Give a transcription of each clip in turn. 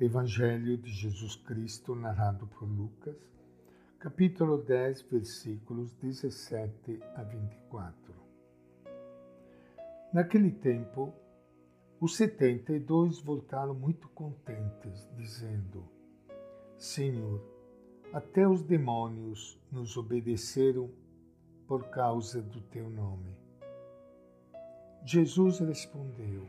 Evangelho de Jesus Cristo, narrado por Lucas, capítulo 10, versículos 17 a 24. Naquele tempo, os setenta e dois voltaram muito contentes, dizendo: Senhor, até os demônios nos obedeceram por causa do teu nome. Jesus respondeu: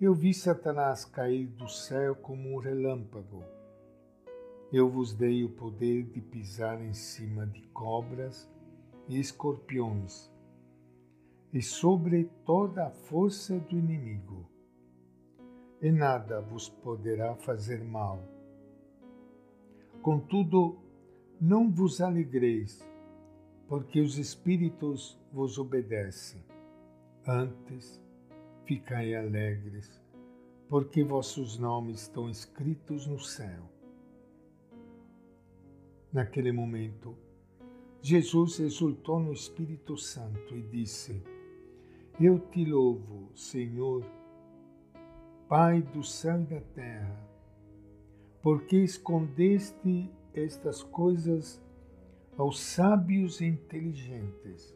eu vi Satanás cair do céu como um relâmpago. Eu vos dei o poder de pisar em cima de cobras e escorpiões, e sobre toda a força do inimigo, e nada vos poderá fazer mal. Contudo, não vos alegreis, porque os espíritos vos obedecem. Antes, Ficai alegres, porque vossos nomes estão escritos no céu. Naquele momento, Jesus exultou no Espírito Santo e disse: Eu te louvo, Senhor, Pai do céu e da terra, porque escondeste estas coisas aos sábios e inteligentes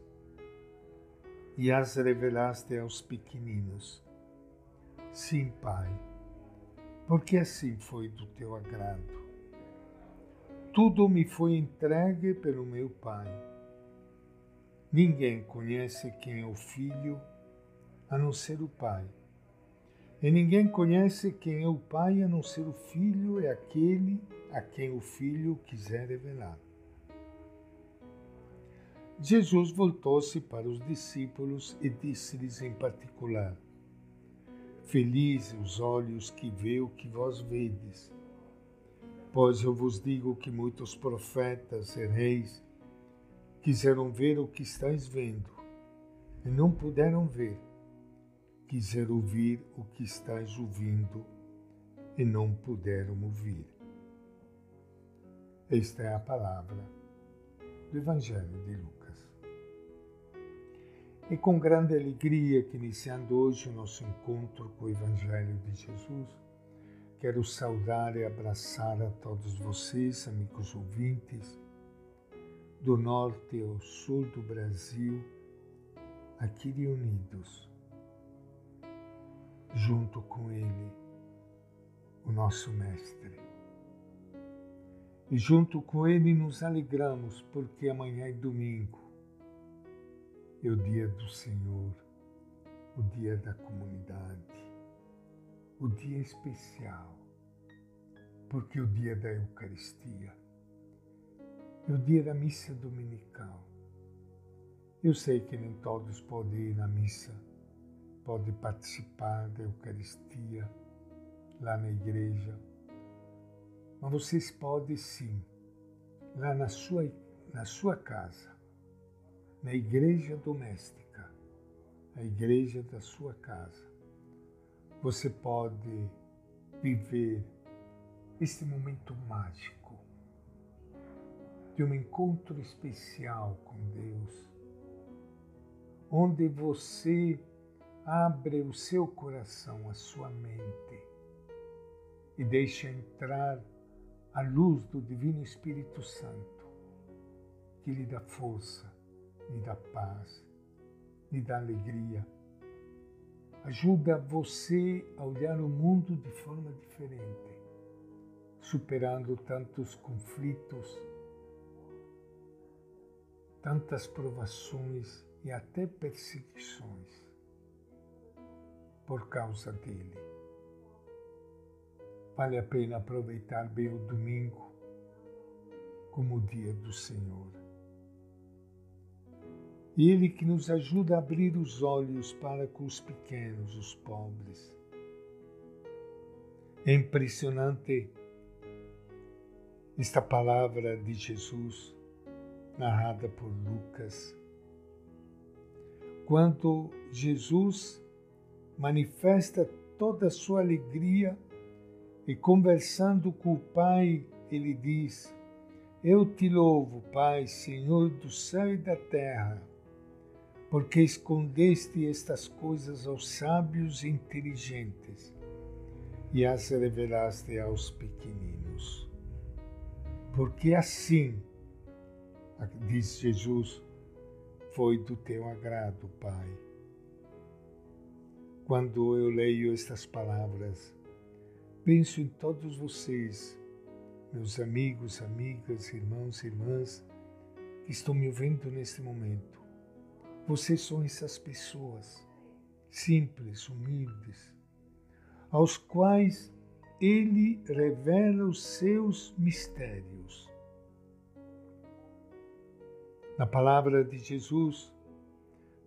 e as revelaste aos pequeninos. Sim, Pai, porque assim foi do teu agrado. Tudo me foi entregue pelo meu Pai. Ninguém conhece quem é o Filho a não ser o Pai. E ninguém conhece quem é o Pai a não ser o Filho e aquele a quem o Filho quiser revelar. Jesus voltou-se para os discípulos e disse-lhes em particular: Felizes os olhos que vê o que vós vedes. Pois eu vos digo que muitos profetas e reis quiseram ver o que estáis vendo e não puderam ver. Quiseram ouvir o que estáis ouvindo e não puderam ouvir. Esta é a palavra do Evangelho de Lucas. E com grande alegria que iniciando hoje o nosso encontro com o Evangelho de Jesus, quero saudar e abraçar a todos vocês, amigos ouvintes, do norte ao sul do Brasil, aqui reunidos, junto com Ele, o nosso Mestre. E junto com Ele nos alegramos, porque amanhã é domingo é o dia do Senhor, o dia da comunidade, o dia especial, porque é o dia da Eucaristia, é o dia da missa dominical. Eu sei que nem todos podem ir na missa, podem participar da Eucaristia lá na igreja, mas vocês podem sim, lá na sua, na sua casa, na igreja doméstica, a igreja da sua casa. Você pode viver este momento mágico de um encontro especial com Deus, onde você abre o seu coração, a sua mente e deixa entrar a luz do Divino Espírito Santo, que lhe dá força, me dá paz, me dá alegria. Ajuda você a olhar o mundo de forma diferente, superando tantos conflitos, tantas provações e até perseguições por causa dele. Vale a pena aproveitar bem o domingo como o dia do Senhor. Ele que nos ajuda a abrir os olhos para com os pequenos, os pobres. É impressionante esta palavra de Jesus, narrada por Lucas. Quando Jesus manifesta toda a sua alegria e conversando com o Pai, ele diz: Eu te louvo, Pai, Senhor do céu e da terra porque escondeste estas coisas aos sábios e inteligentes e as revelaste aos pequeninos. Porque assim, diz Jesus, foi do teu agrado, Pai. Quando eu leio estas palavras, penso em todos vocês, meus amigos, amigas, irmãos e irmãs, que estão me ouvindo neste momento. Vocês são essas pessoas simples, humildes, aos quais ele revela os seus mistérios. Na palavra de Jesus,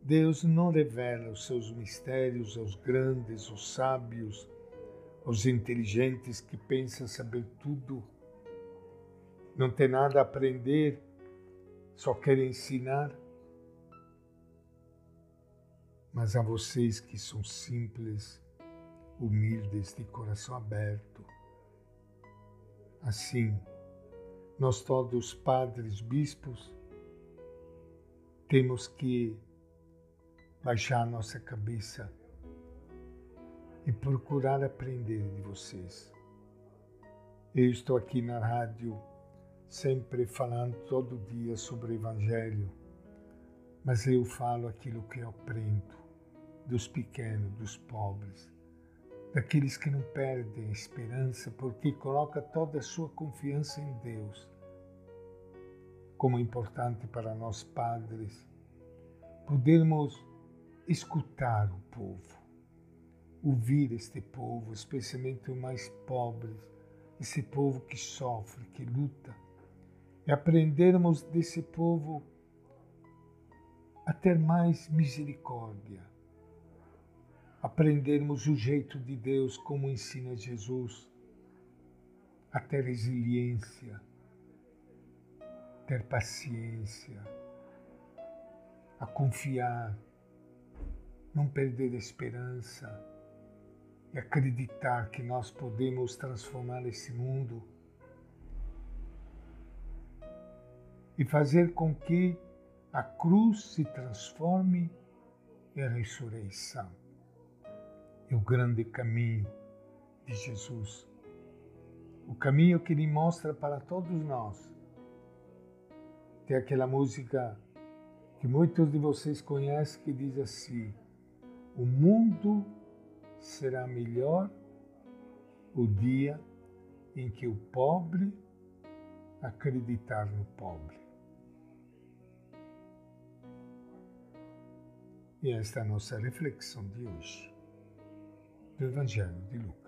Deus não revela os seus mistérios aos grandes, aos sábios, aos inteligentes que pensam saber tudo, não tem nada a aprender, só querem ensinar. Mas a vocês que são simples, humildes, de coração aberto. Assim, nós todos, padres, bispos, temos que baixar nossa cabeça e procurar aprender de vocês. Eu estou aqui na rádio sempre falando todo dia sobre o Evangelho, mas eu falo aquilo que eu aprendo dos pequenos, dos pobres, daqueles que não perdem a esperança porque coloca toda a sua confiança em Deus. Como é importante para nós padres podermos escutar o povo, ouvir este povo, especialmente os mais pobres, esse povo que sofre, que luta, e aprendermos desse povo a ter mais misericórdia, aprendermos o jeito de Deus como ensina Jesus, a ter resiliência, ter paciência, a confiar, não perder a esperança e acreditar que nós podemos transformar esse mundo e fazer com que a cruz se transforme em ressurreição é o grande caminho de Jesus. O caminho que Ele mostra para todos nós. Tem aquela música que muitos de vocês conhecem que diz assim: O mundo será melhor o dia em que o pobre acreditar no pobre. E esta é a nossa reflexão de hoje do Evangelho de Lucas.